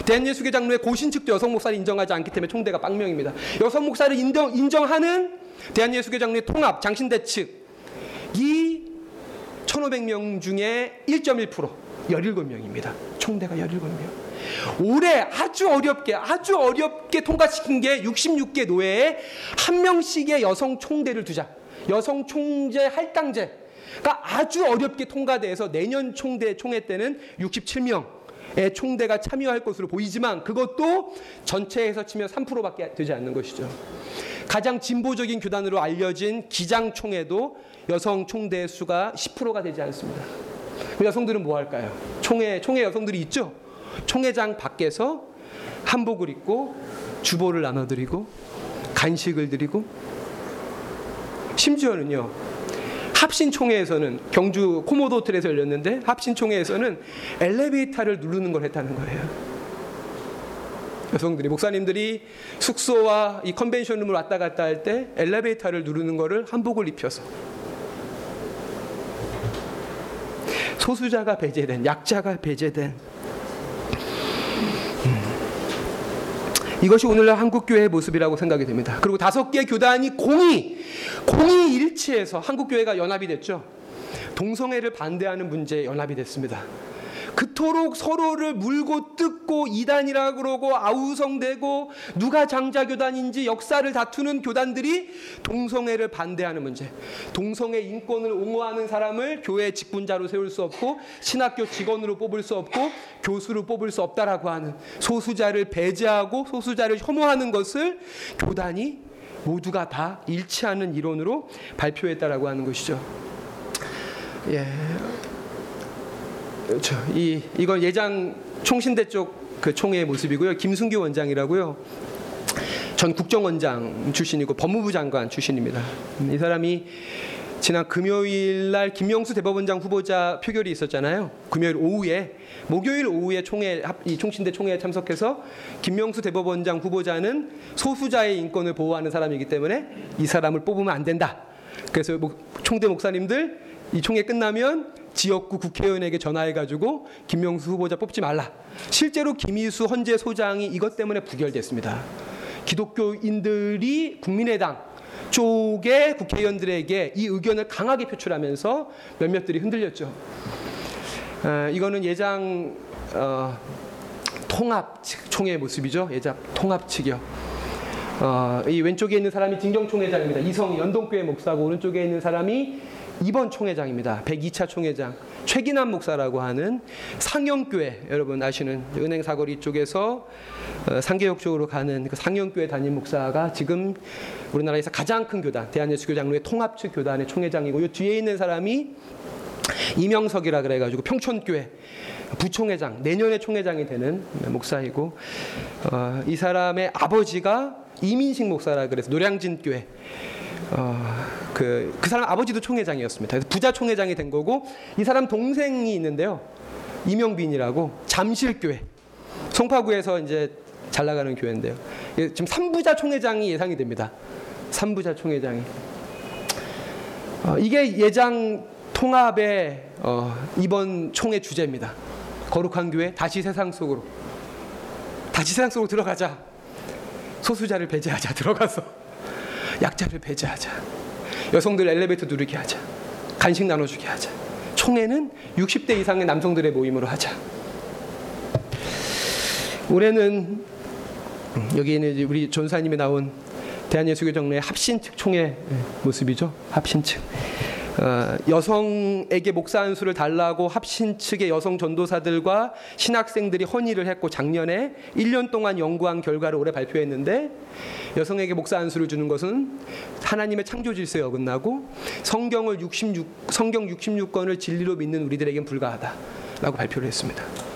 대한예수교 장로의 고신측도 여성 목사를 인정하지 않기 때문에 총대가 빵명입니다. 여성 목사를 인정, 인정하는 대한예수교 장로의 통합 장신대 측 이 1,500명 중에 1.1% 17명입니다. 총대가 17명. 올해 아주 어렵게 아주 어렵게 통과시킨 게 66개 노예에 한 명씩의 여성 총대를 두자. 여성 총재 할당제. 가 아주 어렵게 통과돼서 내년 총대 총회 때는 67명의 총대가 참여할 것으로 보이지만 그것도 전체에서 치면 3%밖에 되지 않는 것이죠. 가장 진보적인 교단으로 알려진 기장 총회도 여성 총대 수가 10%가 되지 않습니다. 여성들은 뭐 할까요? 총회 총회 여성들이 있죠. 총회장 밖에서 한복을 입고 주보를 나눠드리고 간식을 드리고 심지어는요 합신총회에서는 경주 코모도 호텔에서 열렸는데 합신총회에서는 엘리베이터를 누르는 걸 했다는 거예요. 여성들이 목사님들이 숙소와 이 컨벤션룸을 왔다 갔다 할 때 엘리베이터를 누르는 거를 한복을 입혀서 소수자가 배제된 약자가 배제된 이것이 오늘날 한국 교회의 모습이라고 생각이 됩니다. 그리고 다섯 개 교단이 공이 공이 일치해서 한국 교회가 연합이 됐죠. 동성애를 반대하는 문제에 연합이 됐습니다. 그토록 서로를 물고 뜯고 이단이라 그러고 아우성대고 누가 장자 교단인지 역사를 다투는 교단들이 동성애를 반대하는 문제. 동성애 인권을 옹호하는 사람을 교회 직분자로 세울 수 없고 신학교 직원으로 뽑을 수 없고 교수로 뽑을 수 없다라고 하는 소수자를 배제하고 소수자를 혐오하는 것을 교단이 모두가 다 일치하는 이론으로 발표했다라고 하는 것이죠. 예. 이 이건 예장 총신대 쪽 그 총회의 모습이고요. 김순규 원장이라고요. 전 국정원장 출신이고 법무부 장관 출신입니다. 이 사람이 지난 금요일 날 김명수 대법원장 후보자 표결이 있었잖아요. 금요일 오후에 목요일 오후에 총회 이 총신대 총회에 참석해서 김명수 대법원장 후보자는 소수자의 인권을 보호하는 사람이기 때문에 이 사람을 뽑으면 안 된다. 그래서 총대 목사님들 이 총회 끝나면 지역구 국회의원에게 전화해가지고 김명수 후보자 뽑지 말라. 실제로 김희수 헌재 소장이 이것 때문에 부결됐습니다. 기독교인들이 국민의당 쪽의 국회의원들에게 이 의견을 강하게 표출하면서 몇몇들이 흔들렸죠. 어, 이거는 예장 어, 통합 측 총회의 모습이죠. 예장 통합 측이요. 어, 이 왼쪽에 있는 사람이 진경 총회장입니다. 이성 연동교회 목사고 오른쪽에 있는 사람이 이번 총회장입니다. 102차 총회장 최기남 목사라고 하는 상영교회 여러분 아시는 은행 사거리 쪽에서 어, 상계역 쪽으로 가는 그 상영교회 담임 목사가 지금 우리나라에서 가장 큰 교단 대한예수교 장로회 통합측 교단의 총회장이고 이 뒤에 있는 사람이 이명석이라 그래가지고 평촌교회 부총회장 내년에 총회장이 되는 목사이고 어, 이 사람의 아버지가 이민식 목사라 그래서 노량진 교회 어, 그, 그 사람 아버지도 총회장이었습니다. 그래서 부자 총회장이 된 거고 이 사람 동생이 있는데요. 이명빈이라고 잠실교회 송파구에서 이제 잘 나가는 교회인데요. 예, 지금 삼부자 총회장이 예상이 됩니다. 삼부자 총회장이 어, 이게 예장 통합의 어, 이번 총회 주제입니다. 거룩한 교회 다시 세상 속으로 다시 세상 속으로 들어가자. 소수자를 배제하자 들어가서 약자를 배제하자. 여성들 엘리베이터 누르게 하자. 간식 나눠주게 하자. 총회는 60대 이상의 남성들의 모임으로 하자. 올해는 음, 여기에는 이제 우리 전사님이 나온 대한예수교 정례 합신측 총회 모습이죠. 합신측. 어, 여성에게 목사 한 수를 달라고 합신 측의 여성 전도사들과 신학생들이 헌의를 했고 작년에 1년 동안 연구한 결과를 올해 발표했는데 여성에게 목사 한 수를 주는 것은 하나님의 창조 질서에 어긋나고 성경을 66 성경 66권을 진리로 믿는 우리들에겐 불가하다라고 발표를 했습니다.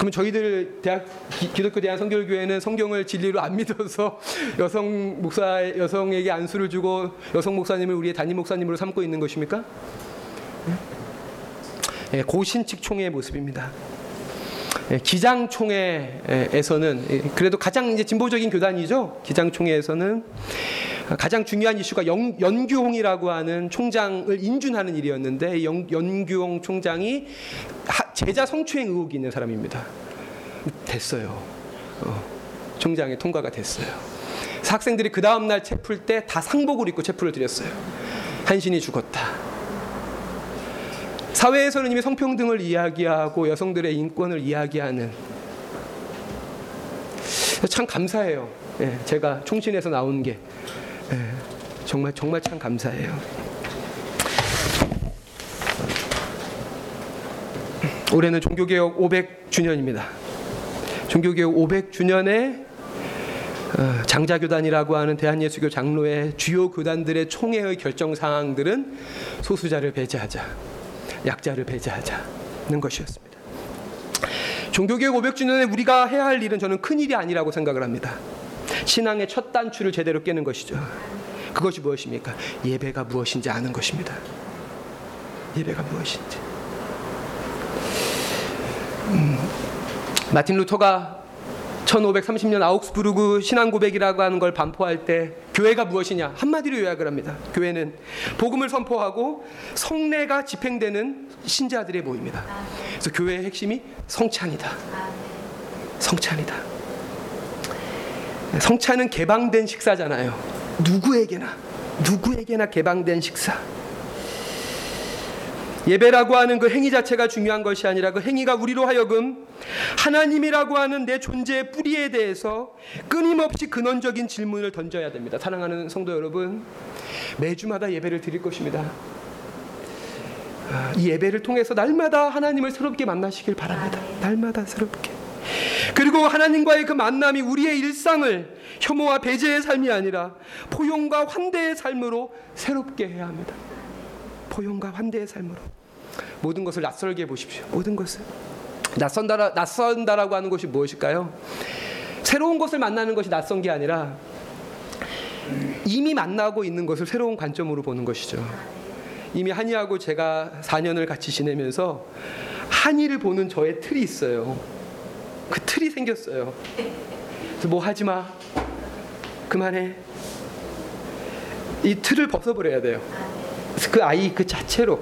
그러면 저희들 대학 기, 독교 대한 성결교회는 성경을 진리로 안 믿어서 여성 목사 여성에게 안수를 주고 여성 목사님을 우리의 담임 목사님으로 삼고 있는 것입니까? 예, 고신칙 총회의 모습입니다. 예, 기장총회에서는 예, 그래도 가장 이제 진보적인 교단이죠. 기장총회에서는 가장 중요한 이슈가 연, 연규홍이라고 하는 총장을 인준하는 일이었는데 연, 연규홍 총장이 하, 제자 성추행 의혹이 있는 사람입니다. 됐어요. 어, 총장의 통과가 됐어요. 학생들이 그 다음 날책풀때 다 상복을 입고 체풀을 드렸어요. 한신이 죽었다. 사회에서는 이미 성평등을 이야기하고 여성들의 인권을 이야기하는 참 감사해요. 예, 제가 총신에서 나온 게 예, 정말 정말 참 감사해요. 올해는 종교개혁 500주년입니다. 종교개혁 500주년에 어, 장자교단이라고 하는 대한예수교 장로의 주요 교단들의 총회의 결정 사항들은 소수자를 배제하자, 약자를 배제하자는 것이었습니다. 종교개혁 500주년에 우리가 해야 할 일은 저는 큰 일이 아니라고 생각을 합니다. 신앙의 첫 단추를 제대로 깨는 것이죠. 그것이 무엇입니까? 예배가 무엇인지 아는 것입니다. 예배가 무엇인지. 음, 마틴 루터가 1530년 아우크스부르크 신앙 고백이라고 하는 걸 반포할 때 교회가 무엇이냐 한마디로 요약을 합니다. 교회는 복음을 선포하고 성례가 집행되는 신자들의 모임이다. 그래서 교회의 핵심이 성찬이다. 성찬이다. 성찬은 개방된 식사잖아요. 누구에게나 누구에게나 개방된 식사. 예배라고 하는 그 행위 자체가 중요한 것이 아니라 그 행위가 우리로 하여금 하나님이라고 하는 내 존재의 뿌리에 대해서 끊임없이 근원적인 질문을 던져야 됩니다. 사랑하는 성도 여러분, 매주마다 예배를 드릴 것입니다. 아, 이 예배를 통해서 날마다 하나님을 새롭게 만나시길 바랍니다. 날마다 새롭게. 그리고 하나님과의 그 만남이 우리의 일상을 혐오와 배제의 삶이 아니라 포용과 환대의 삶으로 새롭게 해야 합니다. 포용과 환대의 삶으로 모든 것을 낯설게 보십시오. 모든 것을 낯선다 낯선다라고 하는 것이 무엇일까요? 새로운 것을 만나는 것이 낯선 게 아니라 이미 만나고 있는 것을 새로운 관점으로 보는 것이죠. 이미 한이하고 제가 4년을 같이 지내면서 한이를 보는 저의 틀이 있어요. 그 틀이 생겼어요. 그래서 뭐 하지 마. 그만해. 이 틀을 벗어버려야 돼요. 그 아이 그 자체로.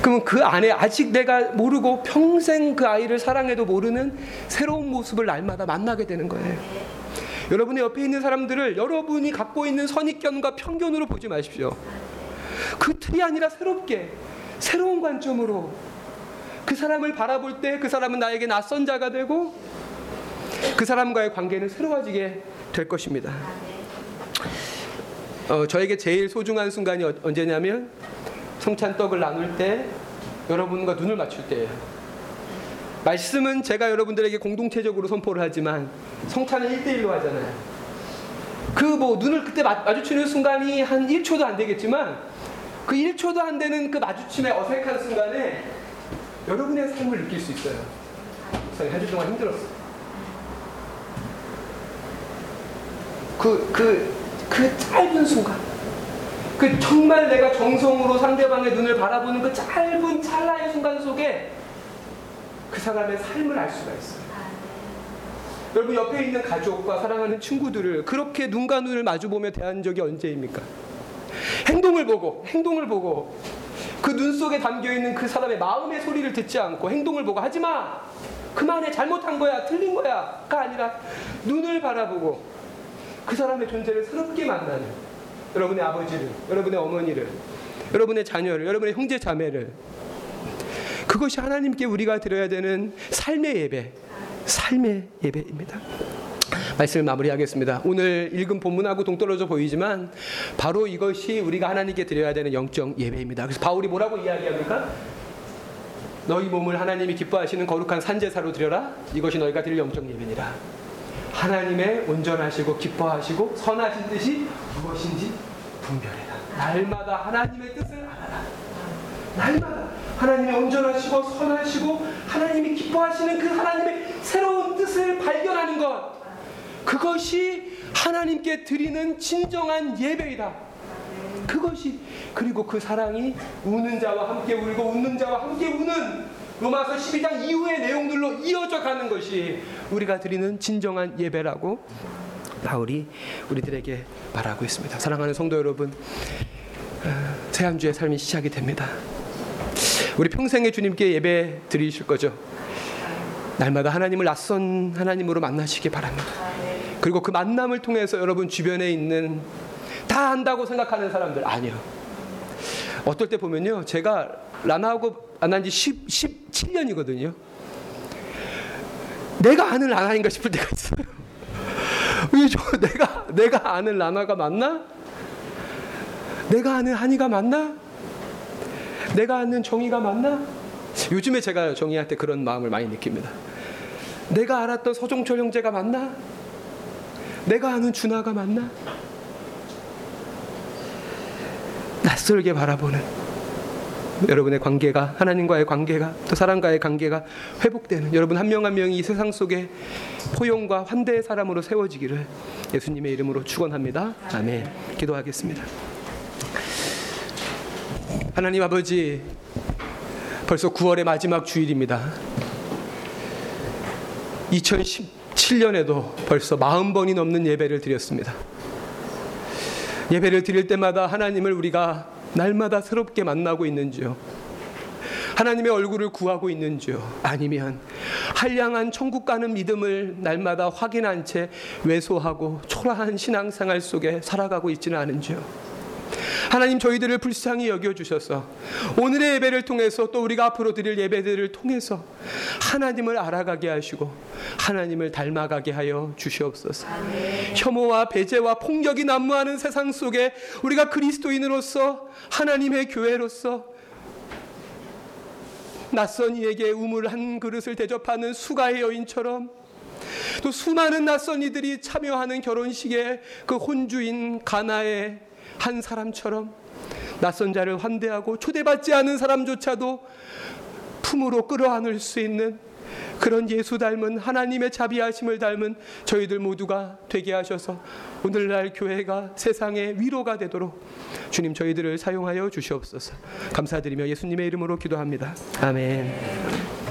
그러면 그 안에 아직 내가 모르고 평생 그 아이를 사랑해도 모르는 새로운 모습을 날마다 만나게 되는 거예요. 여러분의 옆에 있는 사람들을 여러분이 갖고 있는 선입견과 편견으로 보지 마십시오. 그 틀이 아니라 새롭게 새로운 관점으로 그 사람을 바라볼 때 그 사람은 나에게 낯선 자가 되고 그 사람과의 관계는 새로워지게 될 것입니다. 어, 저에게 제일 소중한 순간이 어- 언제냐면 성찬 떡을 나눌 때 여러분과 눈을 맞출 때예요. 말씀은 제가 여러분들에게 공동체적으로 선포를 하지만 성찬은 1대1로 하잖아요. 그 뭐 눈을 그때 마, 마주치는 순간이 한 1초도 안 되겠지만 그 1초도 안 되는 그 마주침의 어색한 순간에 여러분의 삶을 느낄 수 있어요. 한주 동안 힘들었어요. 그, 그, 그 짧은 순간. 그 정말 내가 정성으로 상대방의 눈을 바라보는 그 짧은 찰나의 순간 속에 그 사람의 삶을 알 수가 있어요. 여러분 옆에 있는 가족과 사랑하는 친구들을 그렇게 눈과 눈을 마주보며 대한 적이 언제입니까? 행동을 보고 행동을 보고 그 눈 속에 담겨 있는 그 사람의 마음의 소리를 듣지 않고 행동을 보고 하지 마 그만해 잘못한 거야 틀린 거야가 아니라 눈을 바라보고 그 사람의 존재를 새롭게 만나는 여러분의 아버지를 여러분의 어머니를 여러분의 자녀를 여러분의 형제 자매를 그것이 하나님께 우리가 드려야 되는 삶의 예배 삶의 예배입니다. 말씀을 마무리하겠습니다. 오늘 읽은 본문하고 동떨어져 보이지만 바로 이것이 우리가 하나님께 드려야 되는 영적 예배입니다. 그래서 바울이 뭐라고 이야기합니까? 너희 몸을 하나님이 기뻐하시는 거룩한 산제사로 드려라. 이것이 너희가 드릴 영적 예배니라. 하나님의 온전하시고 기뻐하시고 선하신 뜻이 무엇인지 분별해라. 날마다 하나님의 뜻을 알아라. 날마다 하나님의 온전하시고 선하시고 하나님이 기뻐하시는 그 하나님의 새로운 뜻을 발견하는 것. 그것이 하나님께 드리는 진정한 예배이다. 그것이 그리고 그 사랑이 우는 자와 함께 울고 웃는 자와 함께 우는 로마서 12장 이후의 내용들로 이어져 가는 것이 우리가 드리는 진정한 예배라고 바울이 우리들에게 말하고 있습니다. 사랑하는 성도 여러분, 어, 새한 주의 삶이 시작이 됩니다. 우리 평생에 주님께 예배 드리실 거죠. 날마다 하나님을 낯선 하나님으로 만나시기 바랍니다. 그리고 그 만남을 통해서 여러분 주변에 있는 다 안다고 생각하는 사람들 아니요. 어떨 때 보면요. 제가 라나하고 만난 지 10, 17년이거든요. 내가 아는 라나인가 싶을 때가 있어요. 왜저 내가 내가 아는 라나가 맞나? 내가 아는 한이가 맞나? 내가 아는 정의가 맞나? 요즘에 제가 정의한테 그런 마음을 많이 느낍니다. 내가 알았던 서종철 형제가 맞나? 내가 아는 준하가 맞나? 낯설게 바라보는 여러분의 관계가 하나님과의 관계가 또 사람과의 관계가 회복되는 여러분 한 명 한 명이 이 세상 속에 포용과 환대의 사람으로 세워지기를 예수님의 이름으로 축원합니다. 아멘. 기도하겠습니다. 하나님 아버지 벌써 9월의 마지막 주일입니다. 2017년에도 벌써 40번이 넘는 예배를 드렸습니다. 예배를 드릴 때마다 하나님을 우리가 날마다 새롭게 만나고 있는지요? 하나님의 얼굴을 구하고 있는지요? 아니면 한량한 천국 가는 믿음을 날마다 확인한 채 왜소하고 초라한 신앙생활 속에 살아가고 있지는 않은지요? 하나님 저희들을 불쌍히 여겨 주셔서 오늘의 예배를 통해서 또 우리가 앞으로 드릴 예배들을 통해서 하나님을 알아가게 하시고 하나님을 닮아가게 하여 주시옵소서. 혐오와 배제와 폭력이 난무하는 세상 속에 우리가 그리스도인으로서 하나님의 교회로서 낯선 이에게 우물 한 그릇을 대접하는 수가의 여인처럼 또 수많은 낯선 이들이 참여하는 결혼식에 그 혼주인 가나의 한 사람처럼 낯선 자를 환대하고 초대받지 않은 사람조차도 품으로 끌어안을 수 있는 그런 예수 닮은 하나님의 자비하심을 닮은 저희들 모두가 되게 하셔서 오늘날 교회가 세상의 위로가 되도록 주님 저희들을 사용하여 주시옵소서. 감사드리며 예수님의 이름으로 기도합니다. 아멘.